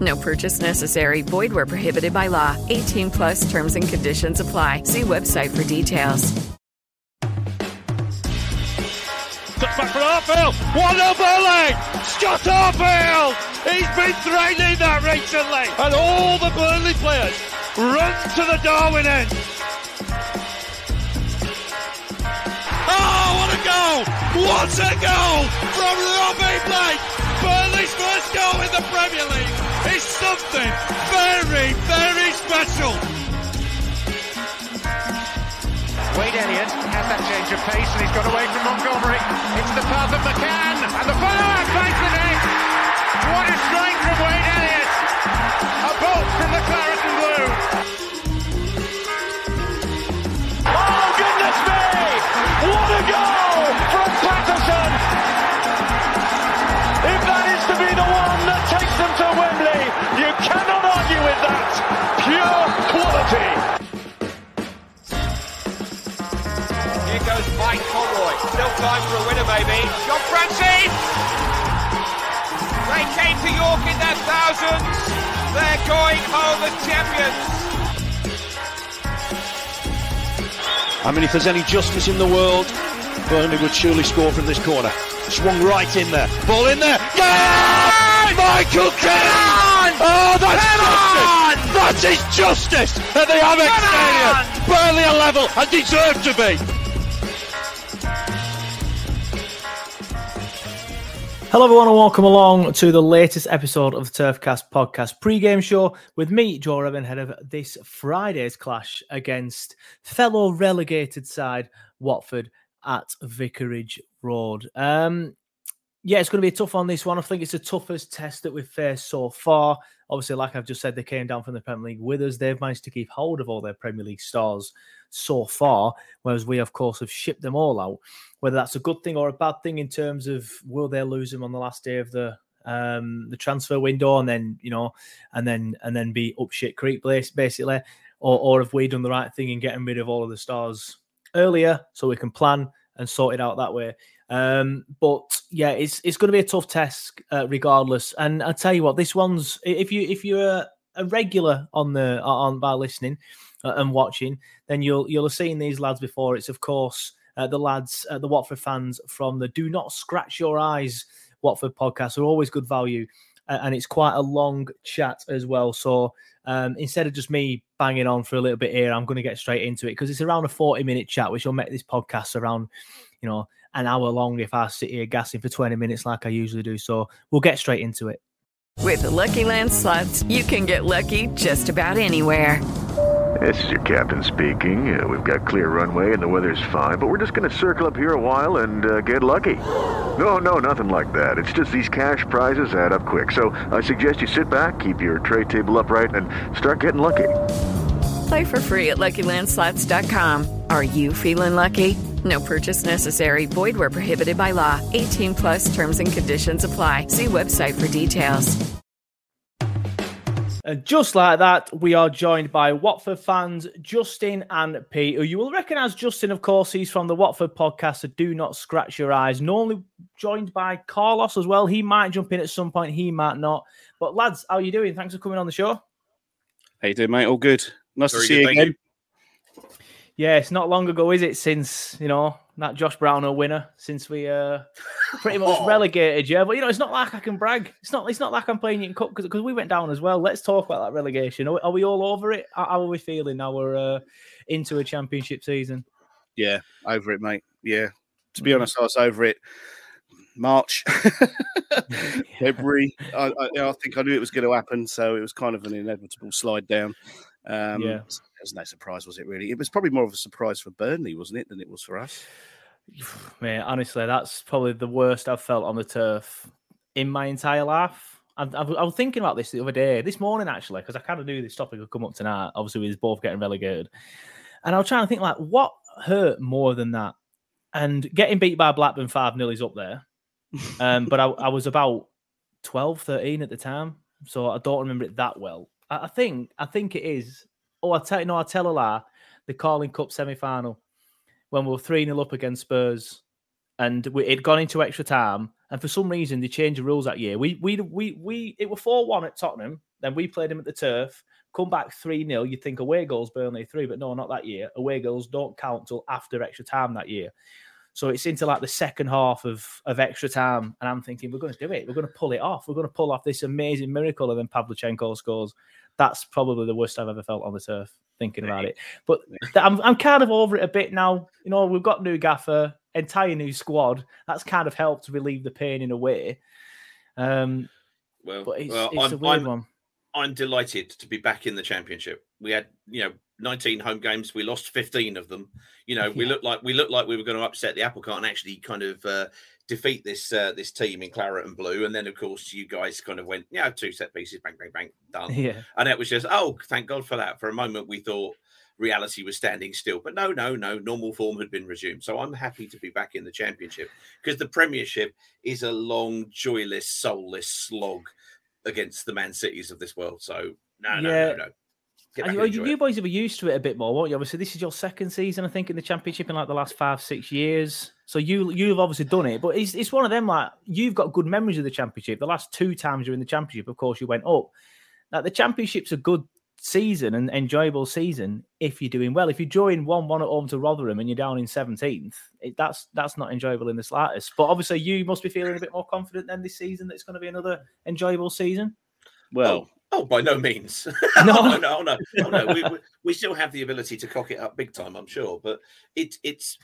No purchase necessary. Void where prohibited by law. 18 plus terms and conditions apply. See website for details. Touch back for Arfield. One up Erling. Scott Arfield. He's been training that recently. And all the Burnley players run to the Darwin end. Oh, what a goal! What a goal from Robbie Blake! Burnley's first goal in the Premier League is something very, very special. Wade Elliott has that change of pace and he's got away from Montgomery. It's the path of McCann and the follow-up finds the net. What a strike from Wade Elliott. A bolt from the claret quality. Here goes Mike Conroy. Still time for a winner maybe. John Francis! They came to York in their thousands. They're going home as champions. I mean, if there's any justice in the world, Burnley would surely score from this corner. Swung right in there. Ball in there. Yeah! Michael Keane! Oh, that's justice! That is justice at the Amex Stadium. Burnley are level and deserve to be. Hello, everyone, and welcome along to the latest episode of the Turfcast podcast pre-game show with me, Joe Revin, ahead of this Friday's clash against fellow relegated side Watford at Vicarage Road. Um, yeah, it's going to be a tough on this one. I think it's the toughest test that we've faced so far. Obviously, like I've just said, they came down from the Premier League with us. They've managed to keep hold of all their Premier League stars so far, whereas we, of course, have shipped them all out. Whether that's a good thing or a bad thing in terms of will they lose them on the last day of the um, the transfer window, and then you know, and then and then be up shit creek basically, or or have we done the right thing in getting rid of all of the stars earlier so we can plan and sort it out that way. Um, but yeah, it's it's going to be a tough test uh, regardless. And I tell you what, this one's if you if you're a, a regular on the on by listening uh, and watching, then you'll you'll have seen these lads before. It's of course uh, the lads, uh, the Watford fans from the Do Not Scratch Your Eyes Watford podcast are always good value. And it's quite a long chat as well. So um, instead of just me banging on for a little bit here, I'm going to get straight into it because it's around a 40 minute chat, which will make this podcast around, you know, an hour long if I sit here gassing for 20 minutes like I usually do. So we'll get straight into it. With the Lucky Land slots, you can get lucky just about anywhere. This is your captain speaking. Uh, we've got clear runway and the weather's fine, but we're just going to circle up here a while and uh, get lucky. No, no, nothing like that. It's just these cash prizes add up quick. So I suggest you sit back, keep your tray table upright, and start getting lucky. Play for free at LuckyLandSlots.com. Are you feeling lucky? No purchase necessary. Void where prohibited by law. 18 plus terms and conditions apply. See website for details. And just like that, we are joined by Watford fans Justin and Pete, who you will recognise Justin, of course. He's from the Watford podcast, so do not scratch your eyes. Normally joined by Carlos as well. He might jump in at some point, he might not. But lads, how are you doing? Thanks for coming on the show. How you doing, mate? All good. Nice Very to see good, you thank again. Yeah, it's not long ago, is it? Since you know that Josh Brownhill winner, since we uh pretty much relegated. Yeah, but you know, it's not like I can brag. It's not. It's not like I'm playing in cup because we went down as well. Let's talk about that relegation. Are we, are we all over it? How, how, are we feeling now? We're uh, into a championship season. Yeah, over it, mate. Yeah, to be mm. honest, I was over it. March, February. I, I, I, think I knew it was going to happen, so it was kind of an inevitable slide down. Um, yeah, it was no surprise, was it? Really, it was probably more of a surprise for Burnley, wasn't it, than it was for us. Man, honestly, that's probably the worst I've felt on the turf in my entire life. I, I, I was thinking about this the other day, this morning actually, because I kind of knew this topic would come up tonight. Obviously, we was both getting relegated, and I was trying to think like, what hurt more than that? And getting beat by Blackburn 5 0 is up there. Um, but I, I, was about 12, 13 at the time. So I don't remember it that well. I, think I think it is. Oh, I tell no, I tell a lie. The Carling Cup semi final when we were 3 0 up against Spurs and we, it'd gone into extra time. And for some reason, they changed the rules that year. We, we, we, we, it was 4 1 at Tottenham. Then we played him at the turf, come back 3 0. You'd think away goals, Burnley 3, but no, not that year. Away goals don't count till after extra time that year. So it's into like the second half of, of extra time. And I'm thinking, we're going to do it. We're going to pull it off. We're going to pull off this amazing miracle. And then Pavlyuchenko scores. That's probably the worst I've ever felt on the turf thinking about it. But I'm, I'm kind of over it a bit now. You know, we've got new gaffer, entire new squad. That's kind of helped relieve the pain in a way. Um, well, but it's, well, it's I'm, a weird I'm, one. I'm delighted to be back in the championship. We had, you know, 19 home games. We lost 15 of them. You know, we looked like we looked like we were going to upset the apple cart and actually kind of uh, defeat this uh, this team in claret and blue. And then, of course, you guys kind of went, yeah, two set pieces, bang, bang, bang, done. Yeah. And it was just, oh, thank God for that. For a moment, we thought reality was standing still. But no, no, no, normal form had been resumed. So I'm happy to be back in the championship because the Premiership is a long, joyless, soulless slog against the Man Cities of this world. So no, no, yeah. no, no. And you, you boys will be used to it a bit more, won't you? Obviously, this is your second season, I think, in the championship in like the last five, six years. So you you've obviously done it, but it's it's one of them like you've got good memories of the championship. The last two times you're in the championship, of course, you went up. Like the championship's a good season and enjoyable season if you're doing well. If you're join one one at home to Rotherham and you're down in seventeenth, that's that's not enjoyable in the slightest. But obviously, you must be feeling a bit more confident than this season that it's going to be another enjoyable season. Well, Oh, oh by no means. No, oh, no, oh, no, no, no. We, we, we, still have the ability to cock it up big time, I'm sure. But it, it's,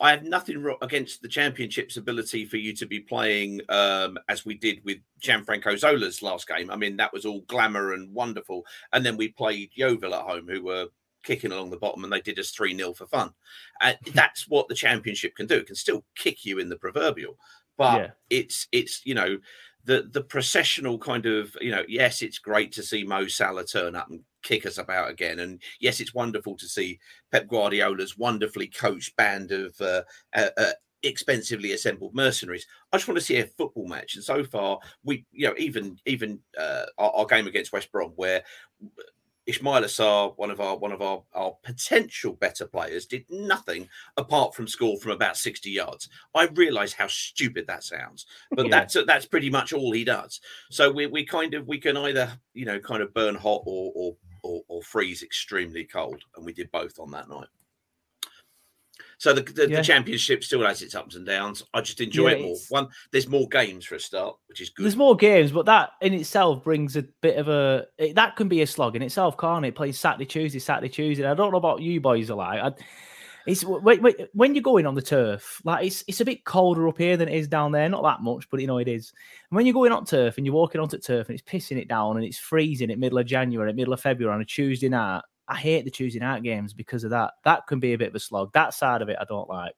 I have nothing against the championship's ability for you to be playing um, as we did with Gianfranco Zola's last game. I mean, that was all glamour and wonderful. And then we played Yeovil at home, who were kicking along the bottom, and they did us 3 0 for fun. And that's what the championship can do. It can still kick you in the proverbial. But yeah. it's, it's, you know, the the processional kind of you know yes it's great to see Mo Salah turn up and kick us about again. And yes it's wonderful to see Pep Guardiola's wonderfully coached band of uh, uh, uh, expensively assembled mercenaries. I just want to see a football match. And so far we you know even even uh, our, our game against West Brom where Ismaila Sarr, one of our one of our, our potential better players, did nothing apart from score from about 60 yards. I realise how stupid that sounds, but yeah. that's that's pretty much all he does. So we, we kind of we can either you know kind of burn hot or or, or, or freeze extremely cold, and we did both on that night. So the, the, yeah. the, championship still has its ups and downs. I just enjoy yeah, it more. One, there's more games for a start, which is good. There's more games, but that in itself brings a bit of a it, that can be a slog in itself, can't it? Plays Saturday, Tuesday, Saturday, Tuesday. I don't know about you boys alike. I, it's wait, wait, when you're going on the turf, like it's it's a bit colder up here than it is down there. Not that much, but you know it is. And when you're going on turf and you're walking onto turf and it's pissing it down and it's freezing at middle of January, at middle of February on a Tuesday night, I hate the Tuesday night games because of that. That can be a bit of a slog. That side of it I don't like.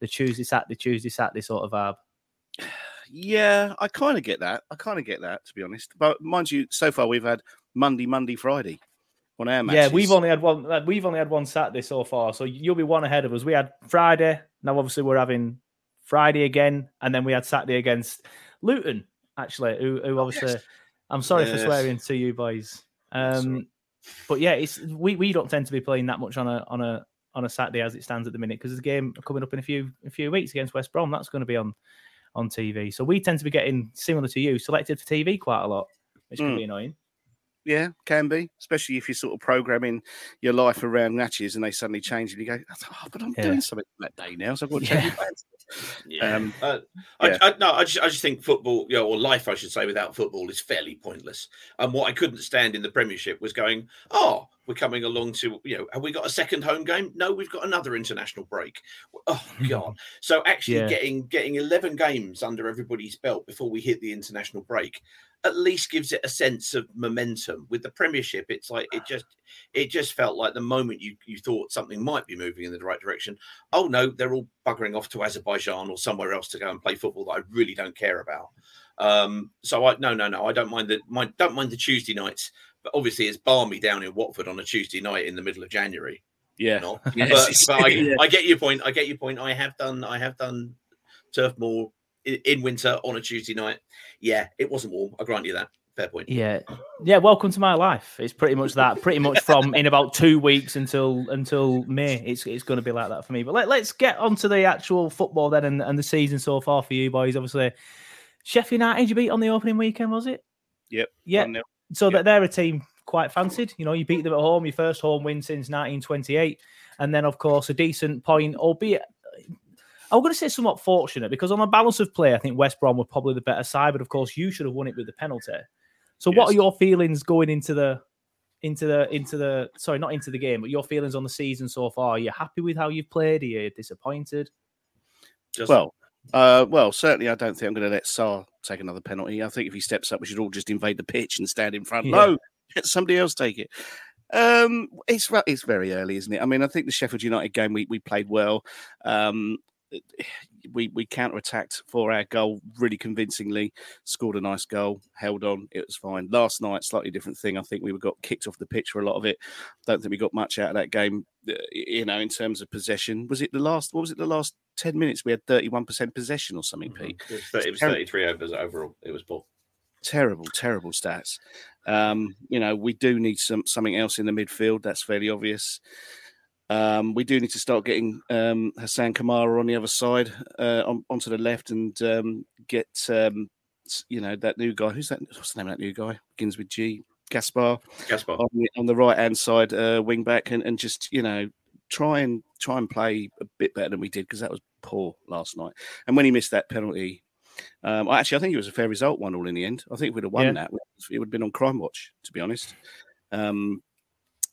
The Tuesday, Saturday, Tuesday, Saturday sort of vibe. Yeah, I kind of get that. I kind of get that to be honest. But mind you, so far we've had Monday, Monday, Friday on our matches. Yeah, we've only had one. Uh, we've only had one Saturday so far, so you'll be one ahead of us. We had Friday. Now, obviously, we're having Friday again, and then we had Saturday against Luton. Actually, who, who obviously, yes. I'm sorry yes. for swearing to you boys. Um, but yeah, it's we, we don't tend to be playing that much on a on a on a Saturday as it stands at the minute because there's a game coming up in a few a few weeks against West Brom. That's going to be on on TV. So we tend to be getting similar to you selected for TV quite a lot, which can mm. be annoying. Yeah, can be, especially if you're sort of programming your life around matches and they suddenly change and you go, oh, but I'm yeah. doing something that day now, so I've got to change yeah. Yeah. Um, uh, yeah. I, I, no, I just, I just think football, you know, or life, I should say, without football is fairly pointless. And what I couldn't stand in the Premiership was going, oh, we're coming along to, you know, have we got a second home game? No, we've got another international break. Oh God! so actually, yeah. getting getting eleven games under everybody's belt before we hit the international break at least gives it a sense of momentum. With the Premiership, it's like it just it just felt like the moment you you thought something might be moving in the right direction. Oh no, they're all buggering off to Azerbaijan or somewhere else to go and play football that I really don't care about. Um, so I no no no I don't mind the my don't mind the Tuesday nights, but obviously it's balmy down in Watford on a Tuesday night in the middle of January. Yeah, not. Yes. but, but I, yeah. I get your point. I get your point. I have done I have done turf more in winter on a Tuesday night. Yeah, it wasn't warm. I grant you that. Fair point. Yeah, yeah. Welcome to my life. It's pretty much that. Pretty much from in about two weeks until until May. It's it's going to be like that for me. But let, let's get onto the actual football then and, and the season so far for you boys. Obviously, Sheffield United you beat on the opening weekend, was it? Yep. Yeah. So yep. that they're a team quite fancied. You know, you beat them at home, your first home win since 1928, and then of course a decent point, albeit I'm going to say somewhat fortunate because on the balance of play, I think West Brom were probably the better side, but of course you should have won it with the penalty. So, yes. what are your feelings going into the into the into the sorry, not into the game, but your feelings on the season so far? Are you happy with how you've played? Are you disappointed? Just... Well, uh, well, certainly I don't think I'm going to let Sarr take another penalty. I think if he steps up, we should all just invade the pitch and stand in front. Yeah. No, let somebody else take it. Um, it's it's very early, isn't it? I mean, I think the Sheffield United game we, we played well. Um, we we counter attacked for our goal really convincingly. Scored a nice goal, held on, it was fine. Last night, slightly different thing. I think we got kicked off the pitch for a lot of it. Don't think we got much out of that game. Uh, you know, in terms of possession, was it the last? What was it? The last ten minutes, we had thirty-one percent possession or something. Mm-hmm. Pete, it was, 30, it was thirty-three overs overall. It was poor terrible, terrible stats. Um, you know, we do need some something else in the midfield. That's fairly obvious. Um, we do need to start getting um, Hassane Kamara on the other side, uh, on, onto the left, and um, get um, you know that new guy. Who's that? What's the name of that new guy? Begins with G. Gaspar. Gaspar on the, on the right hand side, uh, wing back, and, and just you know try and try and play a bit better than we did because that was poor last night. And when he missed that penalty, um, actually I think it was a fair result, one all in the end. I think we'd have won yeah. that. It would have been on crime watch, to be honest. Um,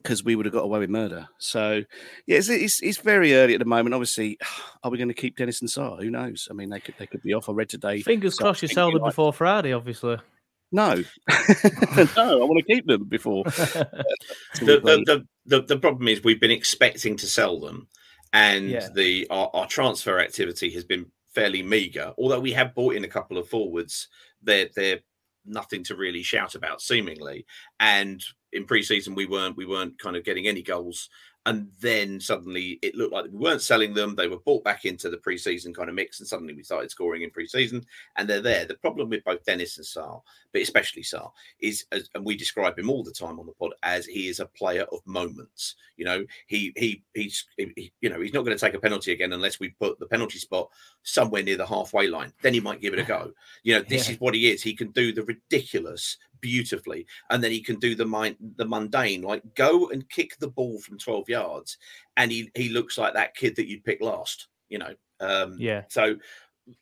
because we would have got away with murder. So, yeah, it's, it's, it's, very early at the moment. Obviously, are we going to keep Dennis and Sarr? Who knows? I mean, they could they could be off. I read today. Fingers crossed you sell them like... before Friday, obviously. No, no, I want to keep them before. Uh, the, the, the, the, the problem is we've been expecting to sell them, and yeah. the our, our transfer activity has been fairly meager. Although we have bought in a couple of forwards, they're they're nothing to really shout about, seemingly. And in pre-season we weren't we weren't kind of getting any goals and then suddenly it looked like we weren't selling them. They were bought back into the preseason kind of mix, and suddenly we started scoring in preseason, and they're there. The problem with both Dennis and Sarr, but especially Sarr, is as, and we describe him all the time on the pod as he is a player of moments. You know, he he he's he, you know he's not going to take a penalty again unless we put the penalty spot somewhere near the halfway line. Then he might give it a go. You know, this yeah. is what he is. He can do the ridiculous beautifully, and then he can do the mind the mundane, like go and kick the ball from twelve yards, and he he looks like that kid that you'd pick last. You know, um, yeah. So.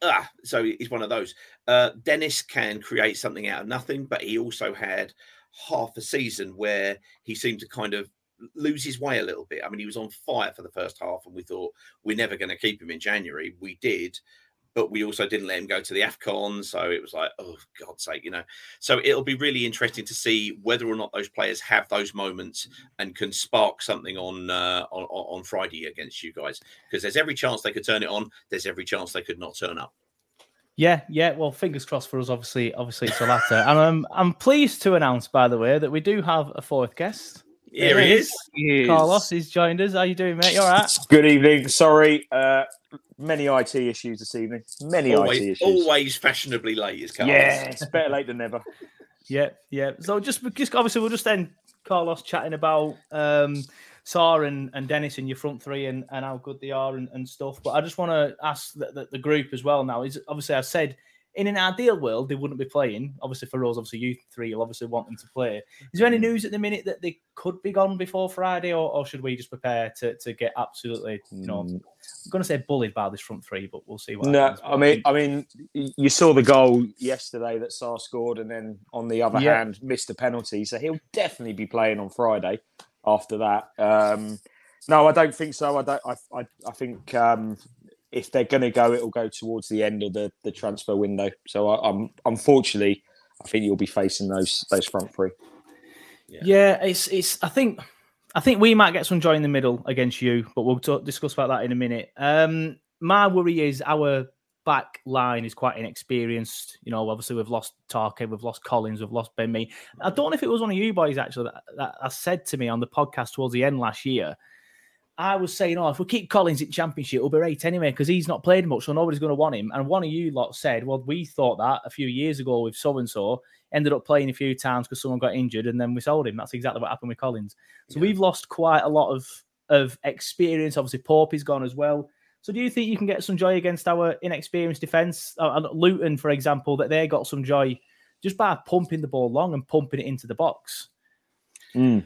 Ah, so he's one of those. Uh, Dennis can create something out of nothing, but he also had half a season where he seemed to kind of lose his way a little bit. I mean, he was on fire for the first half, and we thought we're never going to keep him in January. We did, but we also didn't let him go to the AFCON. So it was like, oh, God's sake, you know. So it'll be really interesting to see whether or not those players have those moments and can spark something on uh, on, on Friday against you guys. Because there's every chance they could turn it on. There's every chance they could not turn up. Yeah, yeah. Well, fingers crossed for us. Obviously, obviously it's the latter. and I'm I'm pleased to announce, by the way, that we do have a fourth guest. Here he is. is. Carlos, he's joined us. How you doing, mate? You all right? Good evening. Sorry, uh, many IT issues this evening. Many always, IT issues. Always fashionably late, is Carlos. Yes, better late than never. yeah, yeah. So just, just obviously, we'll just end Carlos chatting about um, Sarr and, and Dennis in your front three and, and how good they are and, and stuff. But I just want to ask the, the, the, group as well now. Is obviously I said in an ideal world, they wouldn't be playing. Obviously, for us, obviously, you three will obviously want them to play. Is there any mm. news at the minute that they could be gone before Friday, or, or should we just prepare to, to get absolutely, you know, mm. I'm going to say bullied by this front three, but we'll see what. No, happens. I mean, I mean, you saw the goal yesterday that Sarr scored, and then on the other yeah. hand, missed a penalty, so he'll definitely be playing on Friday. After that, um, no, I don't think so. I don't. I, I, I think um, if they're going to go, it will go towards the end of the, the transfer window. So I, am unfortunately, I think you'll be facing those those front three. Yeah. yeah, it's it's. I think I think we might get some joy in the middle against you, but we'll talk, discuss about that in a minute. Um, my worry is our back line is quite inexperienced. You know, obviously we've lost Tarkett, we've lost Collins, we've lost Ben Mee. I don't know if it was one of you boys actually that, that said to me on the podcast towards the end last year I was saying, oh, if we keep Collins in championship, it'll be right anyway because he's not played much, so nobody's going to want him. And one of you lot said, well, we thought that a few years ago with so and so, ended up playing a few times because someone got injured, and then we sold him. That's exactly what happened with Collins. So yeah. we've lost quite a lot of of experience. Obviously, Pope is gone as well. So do you think you can get some joy against our inexperienced defence? Uh, Luton, for example, that they got some joy just by pumping the ball long and pumping it into the box. Mm.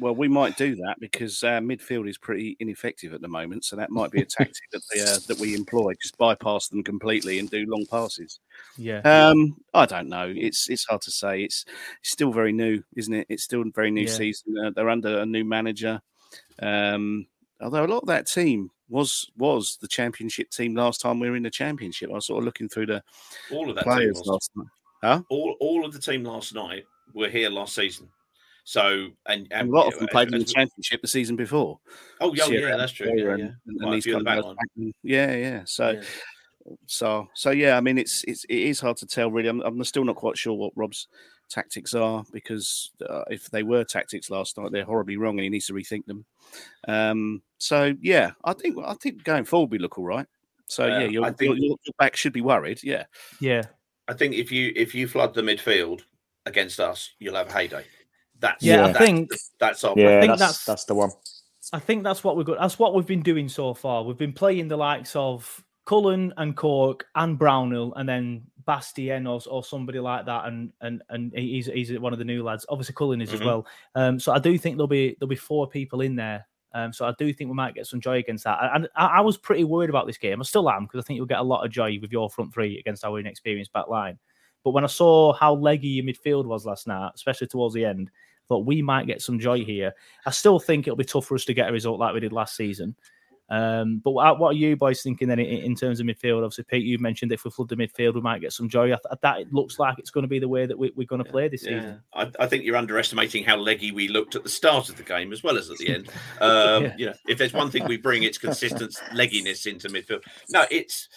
Well, we might do that because our midfield is pretty ineffective at the moment. So that might be a tactic that they, uh, that we employ, just bypass them completely and do long passes. Yeah. Um, I don't know. It's it's hard to say. It's, it's still very new, isn't it? It's still a very new yeah. season. Uh, they're under a new manager. Um, although a lot of that team was was the championship team last time we were in the championship. I was sort of looking through the all of that players last night. Huh? All all of the team last night were here last season. So and, and, a lot of them played in the championship the season before. Oh, yeah, yeah, that's true. Yeah, yeah. And, and these back yeah, yeah. So, yeah. so, so yeah. I mean, it's it's it is hard to tell really. I'm, I'm still not quite sure what Rob's tactics are because uh, if they were tactics last night, they're horribly wrong, and he needs to rethink them. Um, so yeah, I think I think going forward we look all right. So uh, yeah, your, think, your, your back should be worried. Yeah, yeah. I think if you if you flood the midfield against us, you'll have a heyday. That's yeah. I think that's all. Yeah, I think that's, that's, that's the one. I think that's what we've got. That's what we've been doing so far. We've been playing the likes of Cullen and Cork and Brownhill, and then Bastien or, or somebody like that, and and and he's he's one of the new lads. Obviously, Cullen is mm-hmm. as well. Um, so I do think there'll be there'll be four people in there. Um, so I do think we might get some joy against that. And I, I was pretty worried about this game. I still am because I think you'll get a lot of joy with your front three against our inexperienced back line. But when I saw how leggy your midfield was last night, especially towards the end, thought we might get some joy here. I still think it'll be tough for us to get a result like we did last season. Um, but what, what, are you boys thinking then in, in, terms of midfield? Obviously, Pete, you've mentioned if we flood the midfield, we might get some joy. that it looks like it's going to be the way that we, are going to play this yeah. season. I, I, think you're underestimating how leggy we looked at the start of the game as well as at the end. Um, yeah. You know, if there's one thing we bring, it's consistent legginess into midfield. No, it's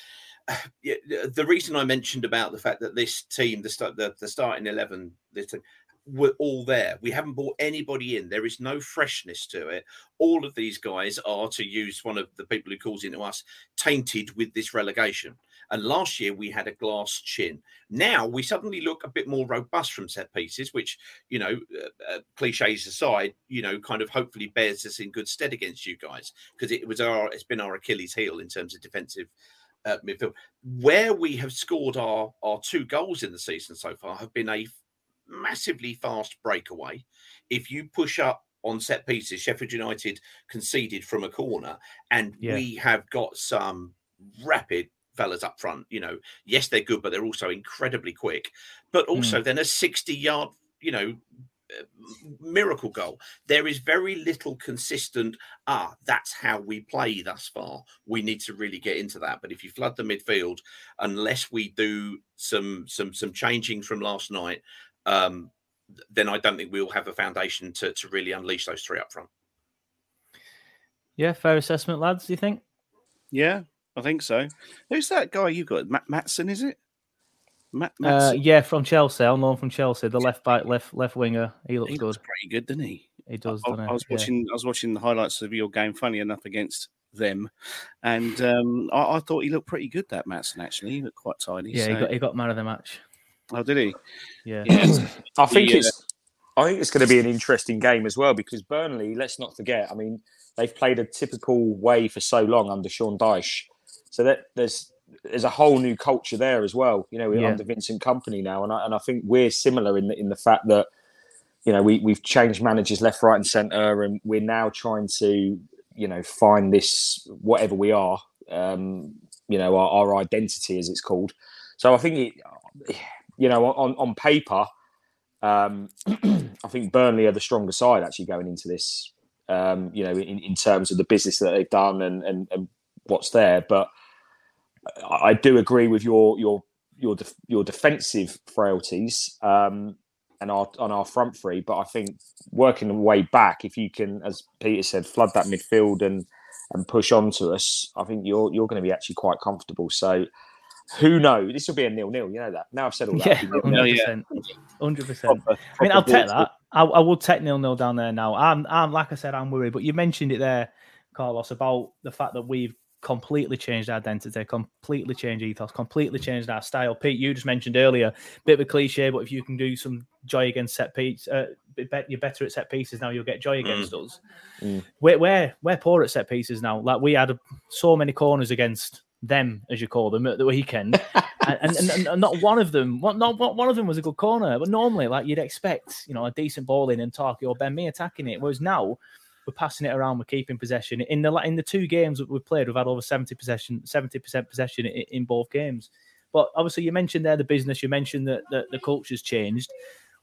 the reason I mentioned about the fact that this team, the start, the, the starting eleven, this team, we're all there. We haven't brought anybody in. There is no freshness to it. All of these guys are, to use one of the people who calls into us, tainted with this relegation. And last year we had a glass chin. Now we suddenly look a bit more robust from set pieces, which, you know, uh, uh, cliches aside, you know, kind of hopefully bears us in good stead against you guys because it was our, it's been our Achilles heel in terms of defensive uh, midfield. Where we have scored our our two goals in the season so far have been a massively fast breakaway. If you push up on set pieces, Sheffield United conceded from a corner, and yeah. we have got some rapid fellas up front. You know, yes, they're good, but they're also incredibly quick. But also, mm. then a 60 yard, you know, uh, miracle goal. There is very little consistent. Ah, that's how we play thus far. We need to really get into that. But if you flood the midfield, unless we do some some some changing from last night, um, then I don't think we'll have a foundation to, to really unleash those three up front. Yeah, fair assessment, lads. Do you think? Yeah, I think so. Who's that guy you got? Matt Maatsen, is it? Matt uh, yeah, from Chelsea. I'm known from Chelsea. The left back, left left winger. He looks he good. pretty good, doesn't he? He does. I, I was watching. Yeah. I was watching the highlights of your game. Funny enough, against them, and um, I, I, thought he looked pretty good. That Maatsen actually, he looked quite tidy. Yeah, so. he got he got man of the match. Oh, did he? Yeah. I think it's. Uh, I think it's going to be an interesting game as well because Burnley. Let's not forget. I mean, they've played a typical way for so long under Sean Dyche, so that there's there's a whole new culture there as well. You know, we're Yeah. under Vincent Kompany now, and I, and I think we're similar in the, in the fact that you know we we've changed managers left, right, and centre, and we're now trying to you know find this whatever we are, um, you know, our, our identity as it's called. So I think it, you know, on on paper, um, I think Burnley are the stronger side actually going into this. Um, you know, in, in terms of the business that they've done and, and, and what's there, but I do agree with your your your def- your defensive frailties um, and our on our front three. But I think working the way back, if you can, as Peter said, flood that midfield and and push on to us, I think you're you're going to be actually quite comfortable. So who knows? This will be a nil nil. You know that. Now I've said all that. Yeah, it'll be nil-nil. hundred percent, hundred percent. I mean, I'll take that. I, I will take nil nil down there now. I'm, I'm like I said, I'm worried. But you mentioned it there, Carlos, about the fact that we've completely changed our identity, completely changed ethos, completely changed our style. Pete, you just mentioned earlier, bit of a cliche, but if you can do some joy against set pieces, uh, bet you're better at set pieces now. You'll get joy against us. Mm. We're, we're we're poor at set pieces now. Like we had so many corners against them, as you call them, at the weekend, and, and, and, not one of them, not, not one of them was a good corner. But normally, like you'd expect, you know, a decent ball in and Tarky or Ben Mee attacking it. Whereas now we're passing it around, we're keeping possession. In the in the two games that we've played, we've had over seventy possession, seventy percent possession in, in both games. But obviously, you mentioned there the business. You mentioned that, that the culture's changed.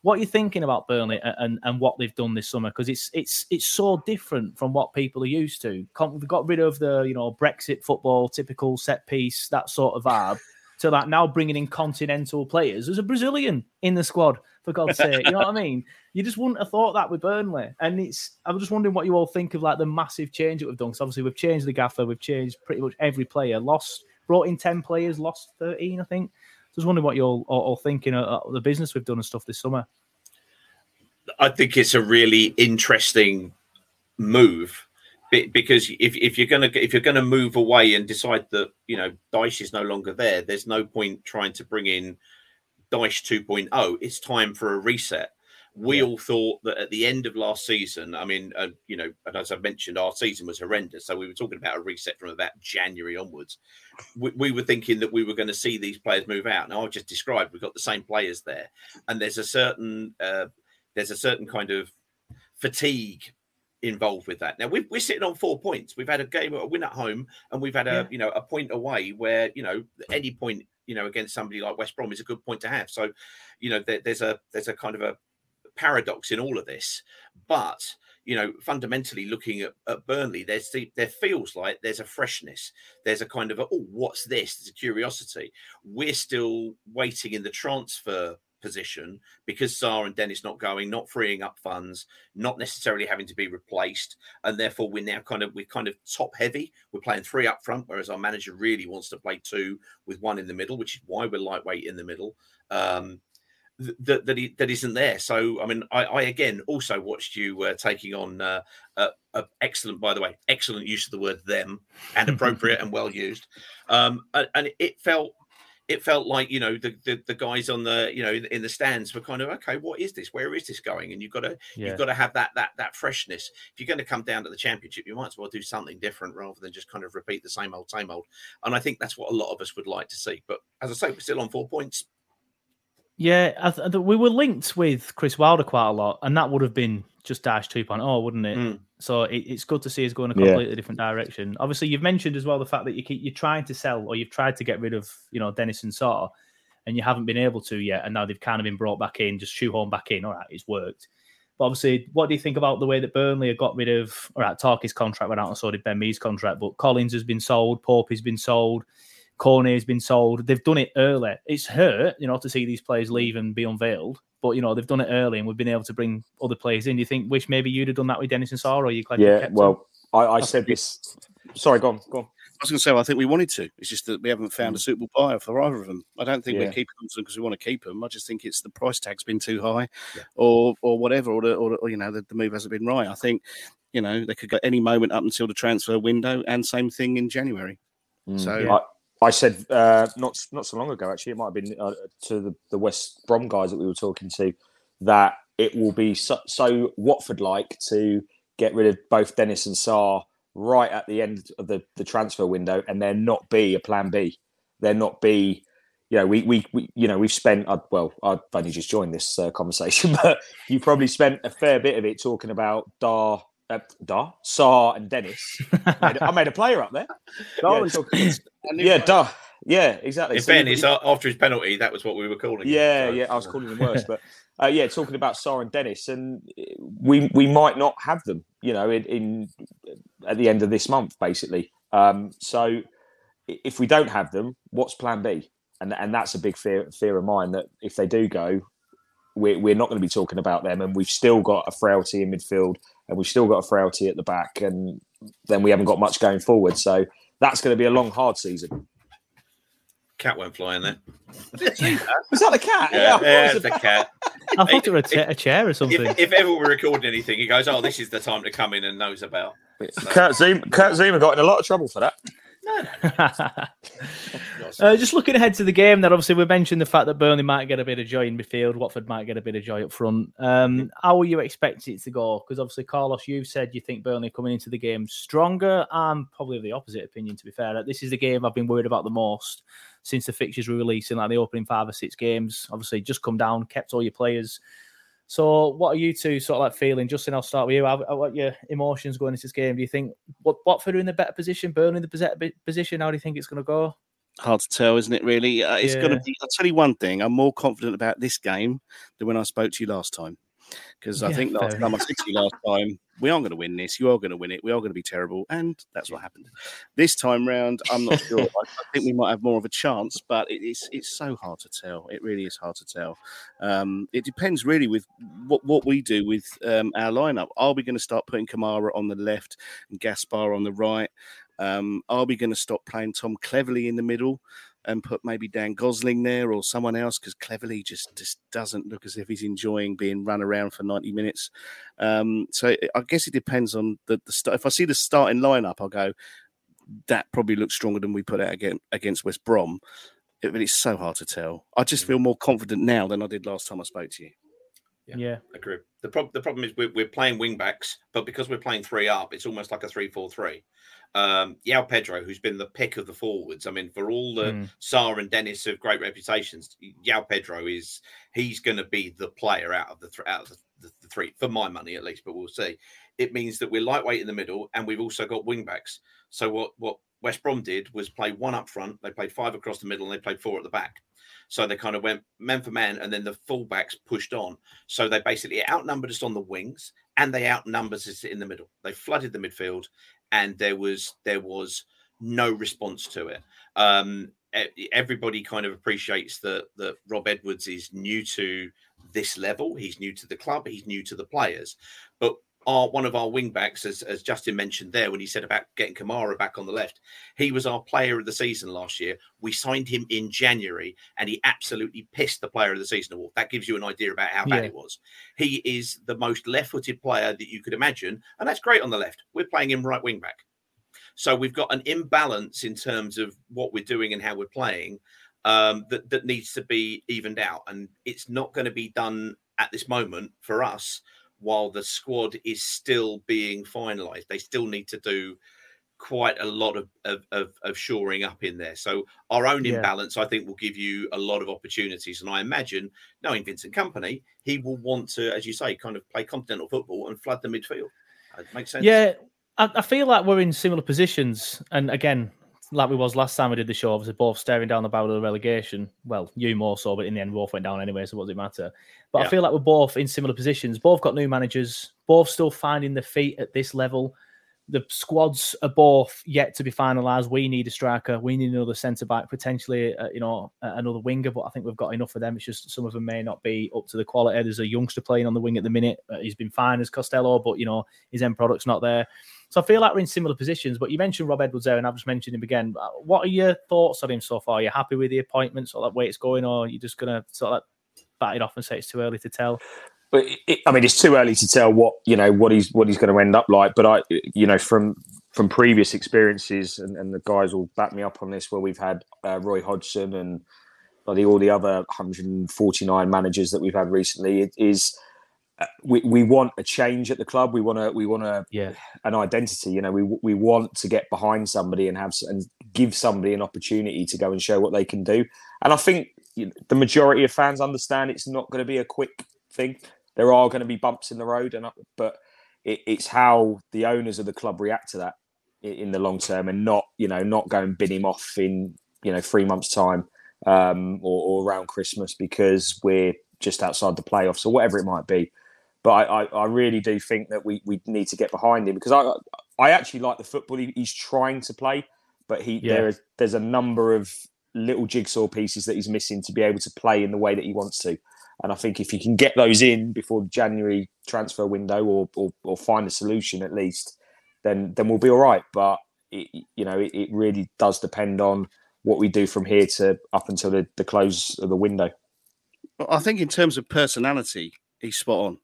What are you thinking about Burnley and, and, what they've done this summer? Because it's it's it's so different from what people are used to. We've got rid of the you know Brexit football, typical set piece, that sort of vibe. To that now bringing in continental players. There's a Brazilian in the squad, for God's sake. You know what I mean? You just wouldn't have thought that with Burnley. And it's I was just wondering what you all think of like the massive change that we've done. Because obviously we've changed the gaffer, we've changed pretty much every player, lost brought in 10 players, lost 13, I think. Just wondering what you're all, all, thinking of, of the business we've done and stuff this summer. I think it's a really interesting move because if, if you're gonna if you're gonna move away and decide that you know Dyche is no longer there, there's no point trying to bring in Dyche 2.0. It's time for a reset. We all thought that at the end of last season, I mean, uh, you know, and as I mentioned, our season was horrendous. So we were talking about a reset from about January onwards. We, we were thinking that we were going to see these players move out. Now I've just described we've got the same players there, and there's a certain uh, there's a certain kind of fatigue involved with that. Now we're, we're sitting on four points. We've had a game, a win at home, and we've had a Yeah. you know a point away. Where you know any point you know against somebody like West Brom is a good point to have. So you know there, there's a there's a kind of a paradox in all of this, but you know fundamentally looking at, at Burnley, there's the, there feels like there's a freshness. There's a kind of a, oh what's this? There's a curiosity. We're still waiting in the transfer position because Sarr and Dennis not going, not freeing up funds, not necessarily having to be replaced, and therefore we're now kind of we're kind of top heavy. We're playing three up front, whereas our manager really wants to play two with one in the middle, which is why we're lightweight in the middle. Um, that that, he, that isn't there. So I mean, I, I again also watched you uh, taking on uh, uh, excellent, by the way, excellent use of the word them and appropriate and well used. Um, and, and it felt it felt like you know the, the the guys on the you know in, in the stands were kind of okay what is this where is this going and you've got to Yeah. you've got to have that that that freshness if you're going to come down to the championship you might as well do something different rather than just kind of repeat the same old same old and i think that's what a lot of us would like to see but as i say we're still on four points Yeah, I th- we were linked with Chris Wilder quite a lot, and that would have been just Dash 2.0, wouldn't it? Mm. So it, it's good to see us going a Yeah. completely different direction. Obviously, you've mentioned as well the fact that you keep you're trying to sell or you've tried to get rid of you know Dennis and Sarr, and you haven't been able to yet, and now they've kind of been brought back in, just shoehorn back in. All right, it's worked. But obviously, what do you think about the way that Burnley have got rid of? All right, Tarky's contract went out, and so did Ben Mee's contract. But Collins has been sold, Pope has been sold, Cornet has been sold. They've done it early. It's hurt, you know, to see these players leave and be unveiled. But you know, they've done it early, and we've been able to bring other players in. Do you think? Wish maybe you'd have done that with Dennis and Sarr, or you glad you Yeah, kept well, I, I said this. Sorry, go on, go on. I was going to say, well, I think we wanted to. It's just that we haven't found a mm. suitable buyer for either of them. I don't think Yeah. we're keeping them because we want to keep them. I just think it's the price tag's been too high, or or whatever, or, the, or, or you know the, the move hasn't been right. I think you know they could go any moment up until the transfer window, and same thing in January. Mm. So I, I said uh, not not so long ago, actually, it might have been uh, to the, the West Brom guys that we were talking to, that it will be so, so Watford like to get rid of both Dennis and Sarr right at the end of the, the transfer window, and there not be a plan B. there not be you know, we, we, we you know, we've spent, uh, well, I've only just joined this uh, conversation, but you probably spent a fair bit of it talking about Dar, uh, Dar, Sarr, and Dennis. I, made a, I made a player up there. Dar yeah, talking, yeah, Dar. Yeah, exactly. In so fairness, after his penalty, that was what we were calling. Yeah, him, so. yeah, I was calling him worse, but uh, yeah, talking about Sar and Dennis, and we we might not have them, you know, in, in at the end of this month, basically. Um, so if we don't have them, what's Plan B? and and that's a big fear fear of mine that if they do go, we're we're not going to be talking about them, and we've still got a frailty in midfield, and we've still got a frailty at the back, and then we haven't got much going forward. So that's going to be a long, hard season. Cat went flying there. Was that the cat? Yeah, yeah, yeah the cat. I thought it was a, a, chair or something. If, if, ever we're recording anything, he goes, "Oh, this is the time to come in and knows about." So. Kurt Zouma, Kurt Zouma got in a lot of trouble for that. uh, just looking ahead to the game, that obviously we mentioned the fact that Burnley might get a bit of joy in midfield, Watford might get a bit of joy up front. Um, how are you expecting it to go? Because obviously, Carlos, you've said you think Burnley coming into the game stronger. I'm probably of the opposite opinion, to be fair. This is the game I've been worried about the most since the fixtures were released in like the opening five or six games. Obviously, just come down, kept all your players. So, what are you two sort of like feeling? Justin, I'll start with you. How, what your emotions going into this game? Do you think what Watford are in the better position, Burnley in the better position? How do you think it's going to go? Hard to tell, isn't it? Really, uh, it's yeah. going to be. I'll tell you one thing. I'm more confident about this game than when I spoke to you last time because I think last time I said to you last time, we aren't going to win this. You are going to win it. We are going to be terrible, and that's what happened. This time round, I'm not sure. I, think we might have more of a chance, but it, it's it's so hard to tell. It really is hard to tell. Um, it depends really with what what we do with um, our lineup. Are we going to start putting Kamara on the left and Gaspar on the right? Um, are we going to stop playing Tom Cleverley in the middle? And put maybe Dan Gosling there or someone else because Cleverley just just doesn't look as if he's enjoying being run around for 90 minutes. Um, so I guess it depends on the, the start. If I see the starting lineup, I'll go, that probably looks stronger than we put out against, against West Brom. It, but it's so hard to tell. I just feel more confident now than I did last time I spoke to you. Yeah, yeah. agree. The, prob- the problem is we're, we're playing wing backs, but because we're playing three up, it's almost like a three-four-three um, João Pedro, who's been the pick of the forwards. I mean, for all the mm. Sarr and Dennis have great reputations, João Pedro is he's going to be the player out of the th- out of the, the, the, three for my money at least. But we'll see. It means that we're lightweight in the middle, and we've also got wing backs. So what what West Brom did was play one up front. They played five across the middle, and they played four at the back. So they kind of went man for man, and then the fullbacks pushed on. So they basically outnumbered us on the wings, and they outnumbered us in the middle. They flooded the midfield, and there was there was no response to it. Um, everybody kind of appreciates that that Rob Edwards is new to this level. He's new to the club. He's new to the players. But our one of our wing backs, as, as Justin mentioned there, when he said about getting Kamara back on the left, he was our player of the season last year. We signed him in January, and he absolutely pissed the player of the season award. That gives you an idea about how bad yeah. it was. He is the most left-footed player that you could imagine, and that's great on the left. We're playing him right wing back, so we've got an imbalance in terms of what we're doing and how we're playing. Um, that that needs to be evened out, and it's not going to be done at this moment for us while the squad is still being finalised. They still need to do quite a lot of, of, of, of shoring up in there. So our own yeah. imbalance, I think, will give you a lot of opportunities. And I imagine, knowing Vincent Kompany, he will want to, as you say, kind of play continental football and flood the midfield. That makes sense. Yeah, I, I feel like we're in similar positions. And again, like we was last time we did the show, obviously both staring down the barrel of the relegation. Well, you more so, but in the end, both went down anyway, so what does it matter? But yeah. I feel like we're both in similar positions. Both got new managers, both still finding the feet at this level. The squads are both yet to be finalised. We need a striker. We need another centre back, potentially, uh, you know, another winger. But I think we've got enough of them. It's just some of them may not be up to the quality. There's a youngster playing on the wing at the minute. Uh, he's been fine as Costelloe, but you know his end product's not there. So I feel like we're in similar positions. But you mentioned Rob Edwards there, and I've just mentioned him again. Uh, what are your thoughts on him so far? Are you happy with the appointments or that way it's going, or are you just to sort of like bat it off and say it's too early to tell? But it, I mean, it's too early to tell what you know what he's what he's going to end up like. But I, you know, from from previous experiences, and, and the guys will back me up on this, where we've had uh, Roy Hodgson and all the other 149 managers that we've had recently, it is we, we want a change at the club. We want to we want a yeah an identity. You know, we we want to get behind somebody and have and give somebody an opportunity to go and show what they can do. And I think the majority of fans understand it's not going to be a quick thing. There are going to be bumps in the road, and but it, it's how the owners of the club react to that in the long term, and not you know not go and bin him off in you know three months time um, or, or around Christmas because we're just outside the playoffs or whatever it might be. But I, I, I, really do think that we, we need to get behind him because I I actually like the football he, he's trying to play, but he yeah. there is, there's a number of little jigsaw pieces that he's missing to be able to play in the way that he wants to. And I think if you can get those in before the January transfer window or, or, or find a solution at least, then then we'll be all right. But it, you know, it, it really does depend on what we do from here to up until the, the close of the window. I think in terms of personality, he's spot on.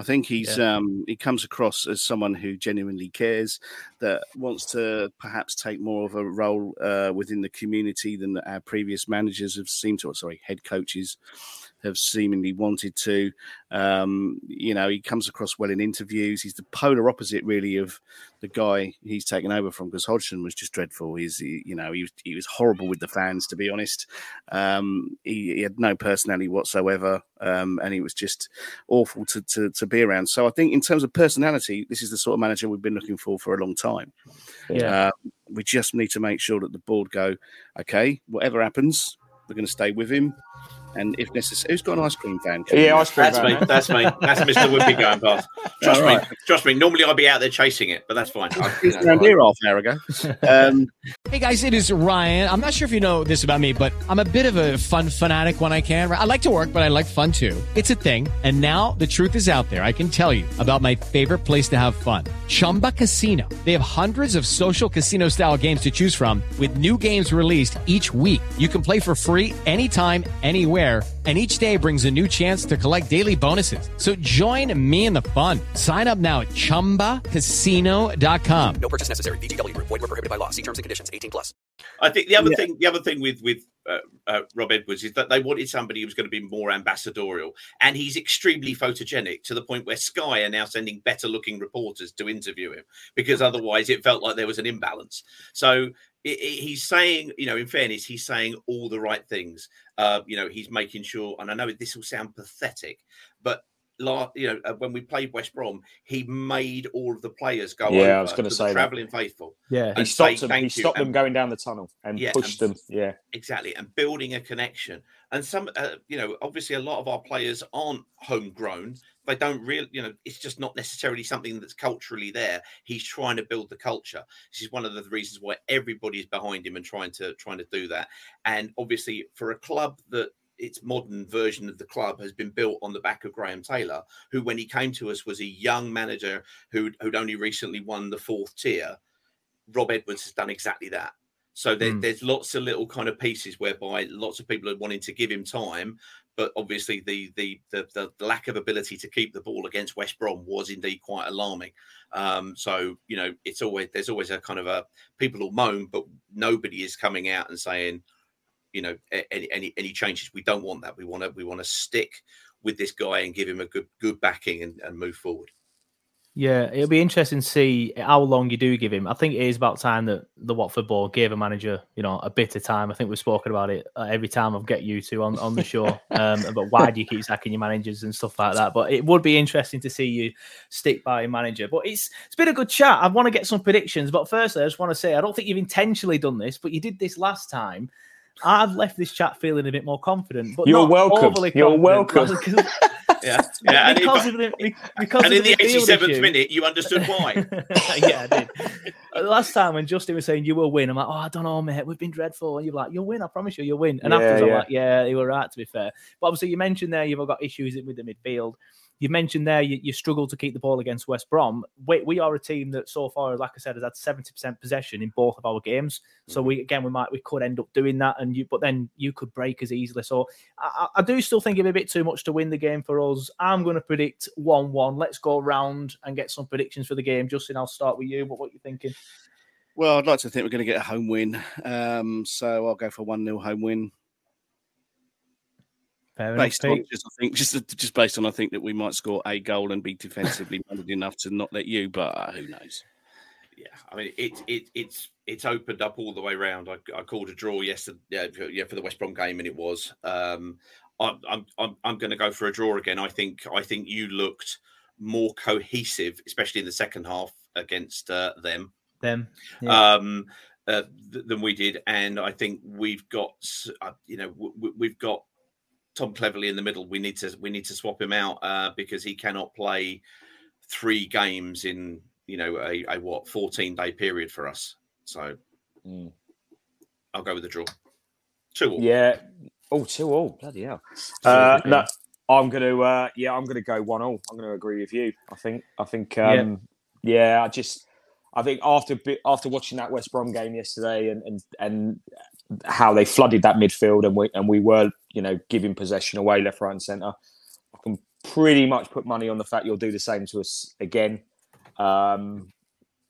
I think he's yeah. um, he comes across as someone who genuinely cares, that wants to perhaps take more of a role uh, within the community than our previous managers have seemed to. Sorry, head coaches have seemingly wanted to. Um, you know, he comes across well in interviews. He's the polar opposite, really, of the guy he's taken over from because Hodgson was just dreadful. He's, he, you know, he was, he was horrible with the fans, to be honest. Um, he, he, had no personality whatsoever, um, and he was just awful to, to, to be around. So I think, in terms of personality, this is the sort of manager we've been looking for for a long time. Yeah. Uh, we just need to make sure that the board go, okay, whatever happens, we're going to stay with him and if necessary, who's got an ice cream van? Yeah, ice cream that's van. Me, that's me. That's Mr. Whippy going past. Trust right. me. Trust me. Normally I'd be out there chasing it, but that's fine. He's around here half an hour ago. Um, hey guys, it is Ryan. I'm not sure if you know this about me, but I'm a bit of a fun fanatic when I can. I like to work, but I like fun too. It's a thing. And now the truth is out there. I can tell you about my favorite place to have fun. Chumba Casino. They have hundreds of social casino style games to choose from with new games released each week. You can play for free anytime, anywhere and each day brings a new chance to collect daily bonuses. So join me in the fun. Sign up now at ChumbaCasino.com. No purchase necessary. VGW. Void were prohibited by law. See terms and conditions. 18 plus. I think the other yeah. thing, the other thing with with uh, uh, Rob Edwards is that they wanted somebody who was going to be more ambassadorial, and he's extremely photogenic to the point where Sky are now sending better looking reporters to interview him because otherwise it felt like there was an imbalance. So it, it, he's saying, you know, in fairness, he's saying all the right things. Uh, you know, he's making sure, and I know this will sound pathetic, but you know, uh, when we played West Brom, he made all of the players go. Yeah, I was going to say traveling faithful. Yeah, he stopped them. He stopped them going down the tunnel and yeah, pushed and, them. Yeah, exactly, and building a connection. And some, uh, you know, obviously a lot of our players aren't homegrown. They don't really, you know, it's just not necessarily something that's culturally there. He's trying to build the culture. This is one of the reasons why everybody's behind him and trying to trying to do that. And obviously, for a club that its modern version of the club has been built on the back of Graham Taylor, who, when he came to us, was a young manager who'd, who'd only recently won the fourth tier. Rob Edwards has done exactly that. So there, mm. there's lots of little kind of pieces whereby lots of people are wanting to give him time, but obviously the, the the the, lack of ability to keep the ball against West Brom was indeed quite alarming. Um, so you know, it's always there's always a kind of a people will moan, but nobody is coming out and saying, you know any any any changes. We don't want that. We want to we want to stick with this guy and give him a good good backing and, and move forward. Yeah, it'll be interesting to see how long you do give him. I think it is about time that the Watford board gave a manager, you know, a bit of time. I think we've spoken about it uh, every time I've get you to on, on the show. Um, but why do you keep sacking your managers and stuff like that? But it would be interesting to see you stick by a manager. But it's it's been a good chat. I want to get some predictions. But firstly, I just want to say I don't think you've intentionally done this, but you did this last time. I've left this chat feeling a bit more confident. But you're welcome. You're welcome. yeah, yeah. because and, of the, because and in the, the 87th minute, you understood why. yeah, I did. Last time when Justin was saying you will win, I'm like, oh, I don't know, mate. We've been dreadful, and you're like, you'll win. I promise you, you'll win. And yeah, afterwards, yeah. I'm like, yeah, you were right. To be fair, but obviously, you mentioned there you've got issues with the midfield you mentioned there you, you struggle to keep the ball against West Brom. We, we are a team that so far, like I said, has had seventy percent possession in both of our games. So we again we might we could end up doing that, and you but then you could break as easily. So I, I do still think it'd be a bit too much to win the game for us. I'm going to predict one-one. Let's go round and get some predictions for the game. Justin, I'll start with you. What what you thinking? Well, I'd like to think we're going to get a home win. Um, so I'll go for one 0 home win. Fair enough, based on Pete. just I think just just based on I think that we might score a goal and be defensively minded enough to not let you, but uh, who knows? Yeah, I mean it it it's it's opened up all the way around. I, I called a draw yesterday, yeah, for- yeah, for the West Brom game, and it was. Um, I'm I'm I'm, I'm going to go for a draw again. I think I think you looked more cohesive, especially in the second half against uh, them. Them. Yeah. um, uh, th- than we did, and I think we've got uh, you know w- w- we've got Tom Cleverley in the middle. We need to we need to swap him out uh, because he cannot play three games in you know a, a what fourteen day period for us. So Mm. I'll go with the draw. Two all. Yeah. Oh, two all. Bloody hell. Uh, yeah. no, I'm gonna. Uh, yeah, I'm gonna go one all. I'm gonna agree with you. I think. I think. Um, yeah. I just. I think after bi- after watching that West Brom game yesterday and and and how they flooded that midfield and we and we were you know giving possession away left, right, and centre. I can pretty much put money on the fact you'll do the same to us again. Um,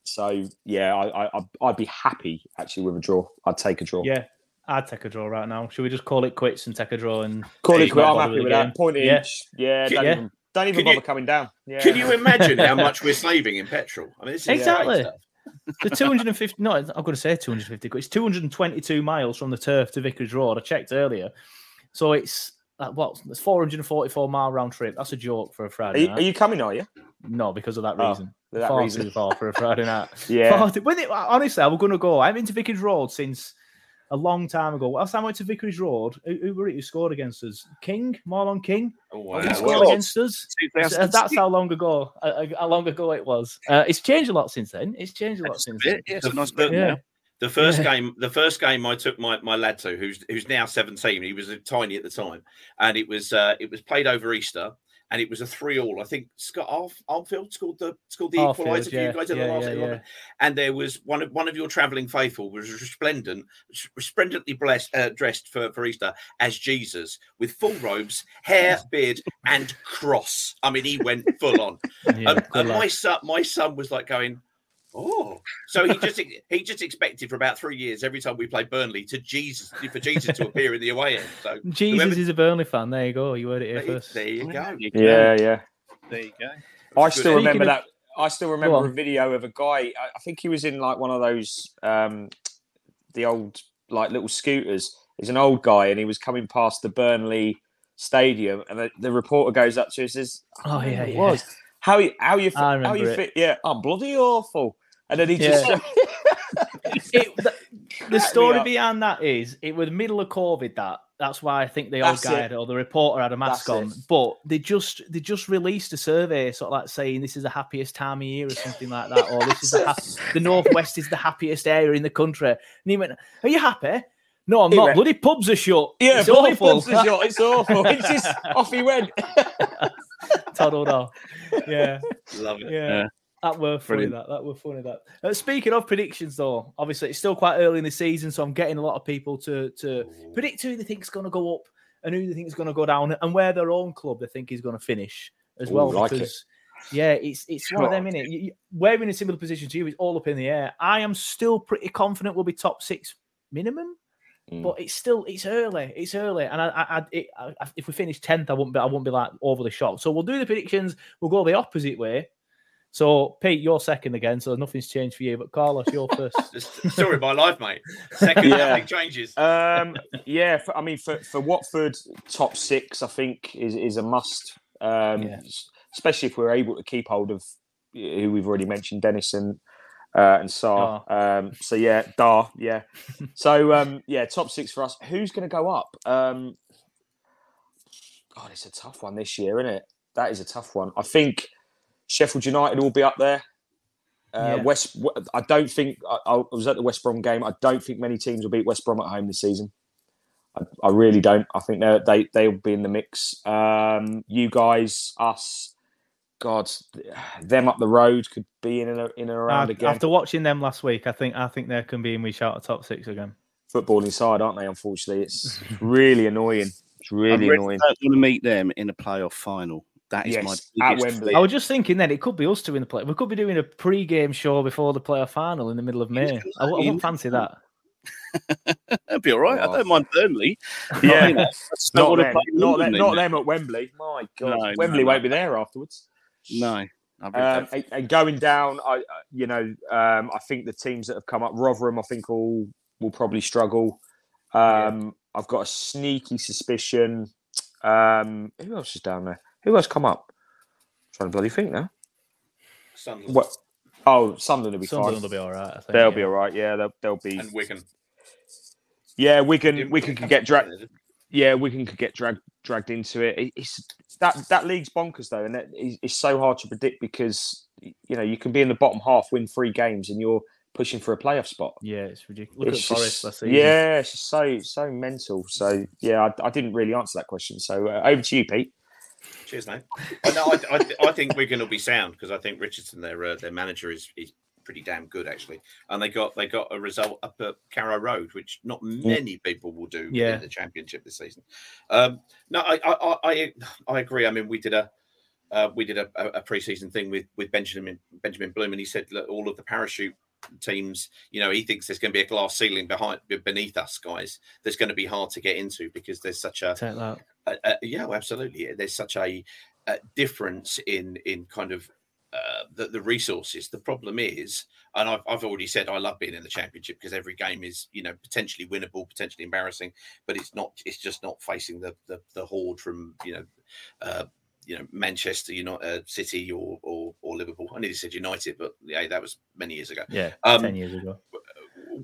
so yeah, I, I I'd- I'd be happy actually with a draw. I'd take a draw. Yeah, I'd take a draw right now. Should we just call it quits and take a draw and Call it quits? I'm happy the with that. game? Point Yeah. each. Yeah, don't yeah. even don't even bother you- coming down. Yeah. Can you imagine how much we're saving in petrol? I mean, this is Exactly. The 250, no, I'm going to say 250 quid. It's 222 miles from the turf to Vicarage Road. I checked earlier. So it's uh, what? It's 444 mile round trip. That's a joke for a Are Friday you, night. are you coming? Are you? No, because of that Oh, reason. that Far reason. too far for a Friday night. Yeah. Far when it, honestly, I was going to go. I haven't been to Vicarage Road since a long time ago. Last time I went to Vicarage Road, who, who were it who scored against us? King? Marlon King? Oh, He wow. scored well, against us. Uh, That's how long ago. Uh, uh, how long ago it was. Uh, it's changed a lot since then. It's changed a lot That's a since then. yeah, it's a The- nice bit Yeah. now. The first Yeah. game, the first game I took my, my lad to, who's who's now seventeen. He was tiny at the time, and it was uh, it was played over Easter, and it was a three all. I think Scott Arf- Armfield scored the scored the Arfield, equaliser for yeah, you guys in yeah, the last yeah. And there was one of one of your travelling faithful was resplendent, resplendently blessed, uh, dressed for, for Easter as Jesus with full robes, hair, beard, and cross. I mean, he went full on. And and my son, my son was like going, "Oh!" So he just he just expected for about three years every time we played Burnley to Jesus for Jesus to appear in the away end. So Jesus whoever- is a Burnley fan. There you go. You heard it here there, first. there you go. Yeah, yeah. There you go. I still Speaking remember of- that. I still remember a video of a guy. I, I think he was in like one of those, um, the old like little scooters. He's an old guy, and he was coming past the Burnley stadium, and the, the reporter goes up to him and says, Oh, don't yeah, who it yeah. Was how you how you I how remember you fit? Yeah, I'm bloody awful." And then he just It- the, the story behind that is it was the middle of COVID. That that's why I think the old That's guy it. or the reporter had a mask That's on. it. But they just they just released a survey, sort of like saying this is the happiest time of year or something like that, or this is the hap- the northwest is the happiest area in the country. And he went, "Are you happy?" No, I'm He not. went- Bloody pubs are shut. yeah, it's bloody awful. pubs are shut. It's awful. It's just off he went. Toddled off. Yeah. Love it. Yeah. Yeah. That were funny. Brilliant. That that were funny. That. Uh, speaking of predictions, though, obviously it's still quite early in the season, so I'm getting a lot of people to to predict who they think is going to go up and who they think is going to go down, and where their own club they think is going to finish as Ooh, well. like it. because yeah, it's it's one of them, innit? You, you, we're in a similar position to you. It's all up in the air. I am still pretty confident we'll be top six minimum. Mm. But it's still it's early. It's early, and I, I, I, it, I if we finish tenth, I won't be I won't be like overly shocked. So we'll do the predictions. We'll go the opposite way. So Pete, you're second again, so nothing's changed for you. But Carlos, you're first. It's story of my life, mate. Second, Yeah. nothing changes. Um, yeah, for, I mean, for, for Watford, top six, I think is is a must. Um, Yeah. especially if we're able to keep hold of who we've already mentioned, Dennis and uh, and Sarr. Um, so yeah, Dar, yeah. so um, yeah, top six for us. Who's going to go up? Um, God, it's a tough one this year, isn't it? That is a tough one. I think Sheffield United will be up there. Uh, Yeah. West, I don't think I, I was at the West Brom game. I don't think many teams will beat West Brom at home this season. I, I really don't. I think they they they'll be in the mix. Um, you guys, us, God, them up the road could be in and, a- in and around After, again. after watching them last week, I think I think they can be in we shout at top six again. Football inside, aren't they? Unfortunately, it's really annoying. It's I really really annoying. don't want to meet them in a playoff final. That is Yes, my at biggest Wembley. I was just thinking then it could be us two in the play. We could be doing a pre-game show before the playoff final in the middle of May. I, w- I wouldn't fancy that. That'd be all right. I don't mind Burnley. Yeah, You know, I just don't not, them. Not, them, not them at Wembley. My God, No, Wembley no, won't be there afterwards. No. Um, and, and going down, I, I- you know, um, I think the teams that have come up, Rotherham, I think will will probably struggle. Um, I've got a sneaky suspicion. Um, who else is down there? Who else come up? trying to bloody think now. Sunderland. What? Oh, Sunderland will be Sunderland fine. will be all right. I think, They'll yeah. be all right. Yeah, they'll, they'll be. and Wigan. Yeah, Wigan. Wigan could get dragged. dragged. Yeah, Wigan could get dragged dragged into it. It- It's that that league's bonkers though, and it's it's so hard to predict because you know you can be in the bottom half, win three games, and you're pushing for a playoff spot. Yeah, it's ridiculous. Look It's at Forest just- last season. Yeah, it's just so so mental. So yeah, I, I didn't really answer that question. So uh, over to you, Pete. Cheers, mate. I, no, I, I, I think Wigan will be sound because I think Richardson, their uh, their manager, is is pretty damn good actually, and they got they got a result up at Carrow Road, which not many people will do Yeah. in the championship this season. Um, no, I, I I I agree. I mean, we did a. Uh, we did a, a, a pre-season thing with with Benjamin Benjamin Bloom, and he said look, all of the parachute teams, you know, he thinks there's going to be a glass ceiling behind beneath us, guys. That's going to be hard to get into because there's such a uh, uh, yeah, well, absolutely. There's such a, uh difference in in kind of uh, the, the resources. The problem is, and I've, I've already said, I love being in the championship because every game is you know potentially winnable, potentially embarrassing, but it's not. It's just not facing the the, the horde from you know. Uh, you know Manchester United, uh, City, or, or or Liverpool. I nearly said United, but yeah, that was many years ago. Yeah, Um, ten years ago.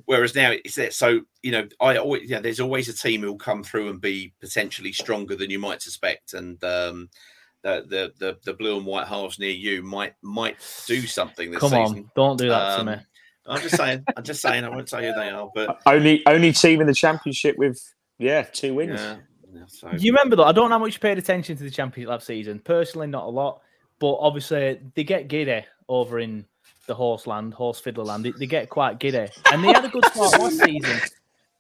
Whereas now it's there. So you know, I always yeah, there's always a team who will come through and be potentially stronger than you might suspect, and um, the the the, the blue and white halves near you might might do something this Come season. on, don't do that Um, to me. I'm just saying. I'm just saying. I won't tell you who they are, but Only only team in the championship with yeah two wins. yeah. yeah, so, You remember though? I don't know how much you paid attention to the championship last season. Personally, not a lot, but obviously they get giddy over in the horseland, horse fiddler land. They, they get quite giddy, and they had a good start last season.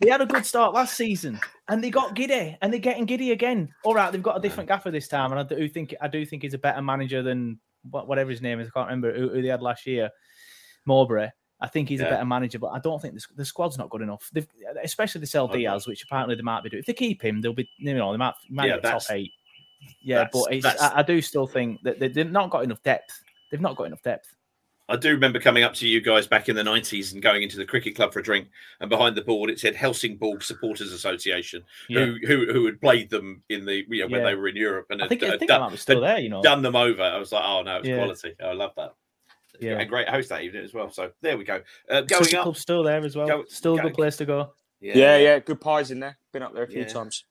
They had a good start last season, and they got giddy, and they're getting giddy again. All right, they've got a different gaffer this time, and I do think I do think he's a better manager than what- whatever his name is. I can't remember who, who they had last year. Mowbray. I think he's a better manager, but I don't think the, the squad's not good enough. They've, uh, especially the sell Diaz, which apparently they might be doing. If they keep him, they'll be you know they might, might Yeah, get top eight. Yeah, but it's, I, I do still think that they've not got enough depth. They've not got enough depth. I do remember coming up to you guys back in the 90s and going into the cricket club for a drink, and behind the board it said Helsingborg Supporters Association, who, who who had played them in the you know when Yeah. they were in Europe and I had, think, I think done, that might still there. You know. done them over. I was like, oh no, it's Yeah. quality. I love that. Yeah. a great host that evening as well. So there we go. Uh, Cricket going up, still there as well. Go- still a good place to go. Yeah, yeah, good pies in there. Been up there a few Yeah. times.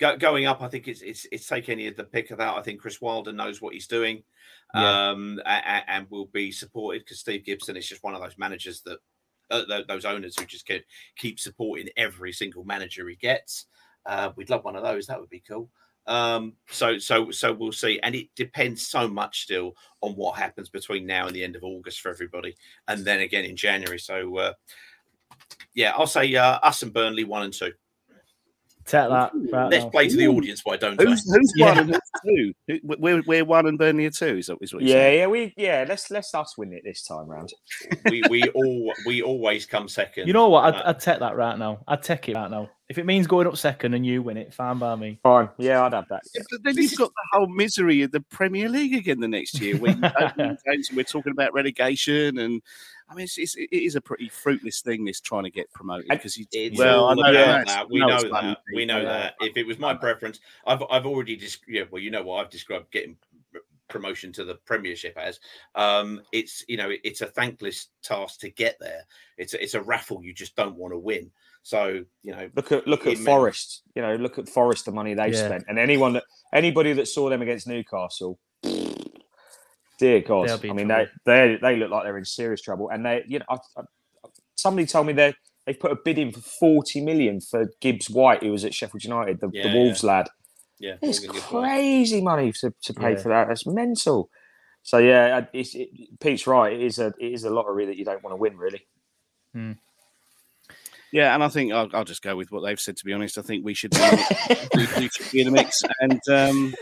Go, going up, I think it's it's it's take any of the pick of that. I think Chris Wilder knows what he's doing, Yeah. um, and, and will be supported because Steve Gibson is just one of those managers that uh, those owners who just keep keep supporting every single manager he gets. Uh, we'd love one of those. That would be cool. Um, so so so we'll see, and it depends so much still on what happens between now and the end of August for everybody, and then again in January. So uh, yeah, I'll say uh, us and Burnley one and two. Take that. Right Let's now. play to the audience. Why don't Who's, I? who's Yeah. one and who's two? We're, we're one and Burnley are two. Is that is what you're Yeah, saying? yeah, we yeah. Let's let's us win it this time round. we we all we always come second. You know what? I'd, Uh, I'd take that right now. I'd take it right now. If it means going up second and you win it, fine by me. Fine. Yeah, I'd have that. Yeah, but then you've got the whole misery of the Premier League again the next year. When we're talking about relegation, and I mean, it's, it's, it is a pretty fruitless thing. This trying to get promoted because you. It's well, I know that. that. We No, know that. fun, We know Pete. that. If it was my preference, I've I've already just yeah. Well, you know what I've described getting promotion to the Premiership as. Um, it's you know it's a thankless task to get there. It's a, it's a raffle you just don't want to win. So you know, Look at look at it meant- Forest. You know, look at Forest. The money they've Yeah. spent, and anyone that anybody that saw them against Newcastle, dear God, I mean they trouble. they they look like they're in serious trouble. And they, you know, I, I, somebody told me they they put a bid in for forty million for Gibbs White, who was at Sheffield United, the, Yeah, the yeah. Wolves lad. yeah, It's Morgan Gibbs White. crazy money to, to pay Yeah. for that. That's mental. So yeah, it's, it, Pete's right. It is a it is a lottery that you don't want to win, really. Yeah, and I think I'll, I'll, just go with what they've said. To be honest, I think we should be, we, we should be in the mix, and um,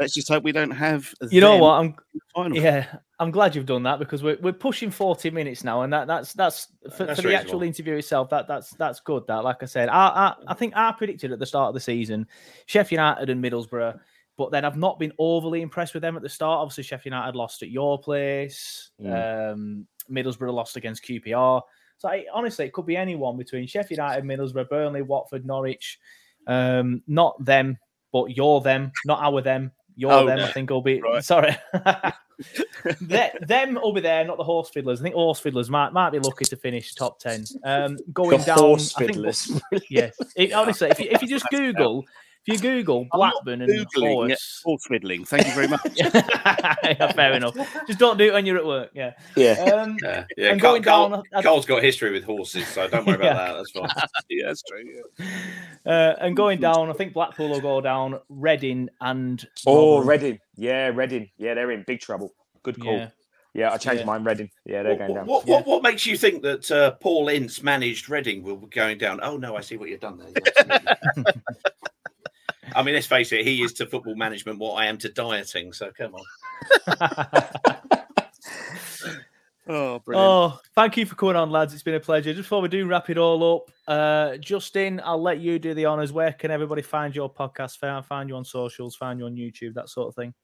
let's just hope we don't have. You know what? I'm yeah, I'm glad you've done that because we're we're pushing 40 minutes now, and that that's that's for, that's for the actual interview itself. That that's that's good. That, like I said, I, I I think I predicted at the start of the season, Sheffield United and Middlesbrough. But then I've not been overly impressed with them at the start. Obviously, Sheffield United lost at your place. Mm. Um, Middlesbrough lost against QPR. So I, honestly, it could be anyone between Sheffield United, Middlesbrough, Burnley, Watford, Norwich. Um, not them, but you're them, not our them. You're oh, them. No. I think will be right. sorry. them will be there, not the horse fiddlers. I think horse fiddlers might might be lucky to finish top ten. Um, going the down, horse fiddlers. I think, yes, it, honestly, if you, if you just Google if you Google Blackburn and Googling, horse, horse fiddling. Thank you very much. yeah, fair enough. Just don't do it when you're at work. Yeah. Yeah. Um, yeah. yeah. And going Carl, down, I, Carl's got history with horses, so don't worry about yeah. that. That's fine. yeah, that's true. Yeah. Uh, and going down, I think Blackpool will go down. Reading and oh, Reading. Yeah, Reading. Yeah, they're in big trouble. Good call. Yeah. Yeah, I changed yeah. mine. Reading. Yeah, they're what, going down. What, what, what, makes you think that uh, Paul Ince managed Reading will be going down? Oh no, I see what you've done there. I mean, let's face it, he is to football management what I am to dieting. So come on. oh, brilliant. Oh, thank you for coming on, lads. It's been a pleasure. Just before we do wrap it all up, uh, Justin, I'll let you do the honors. Where can everybody find your podcast? Find you on socials, find you on YouTube, that sort of thing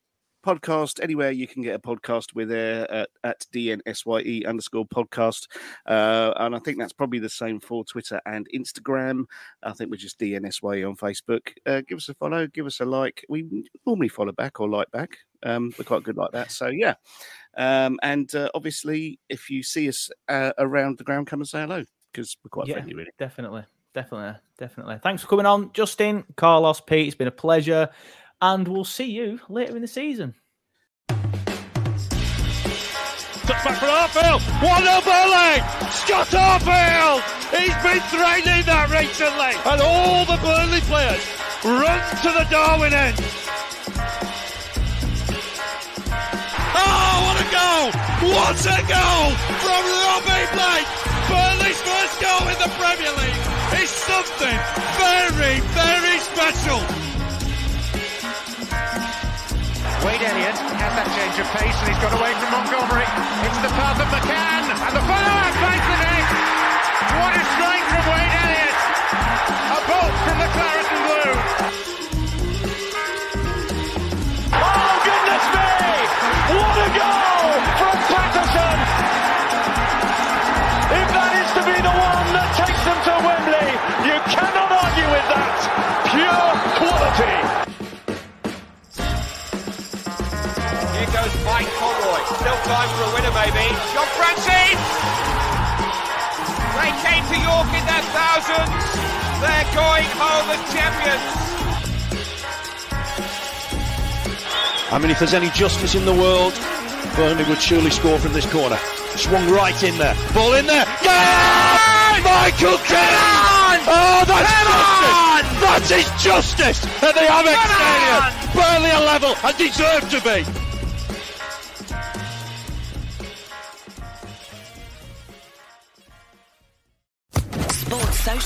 podcast anywhere you can get a podcast. We're there at, at DNSYE underscore podcast. Uh, and I think that's probably the same for Twitter and Instagram. I think we're just DNSYE on Facebook. Uh, give us a follow, give us a like. We normally follow back or like back. Um, we're quite good like that. So, yeah. Um, and uh, obviously, if you see us uh, around the ground, come and say hello because we're quite yeah, friendly, really. Definitely. Definitely. Definitely. Thanks for coming on, Justin, Carlos, Pete. It's been a pleasure and we'll see you later in the season. Back for Arfield. What a volley! Scott Arfield! He's been training that recently. And all the Burnley players run to the Darwin end. Oh, what a goal! What a goal from Robbie Blake! Burnley's first goal in the Premier League is something very, very special. Wade Elliott has that change of pace and he's got away from Montgomery. It's the path of McCann and the Still time for a winner, maybe. John Francis! They came to York in their thousands. They're going home as champions. I mean, if there's any justice in the world, Burnley would surely score from this corner. Swung right in there. Ball in there. Yeah! Michael Kennan! Oh, that's justice! That is justice at the Amex Stadium. Burnley a level and deserve to be.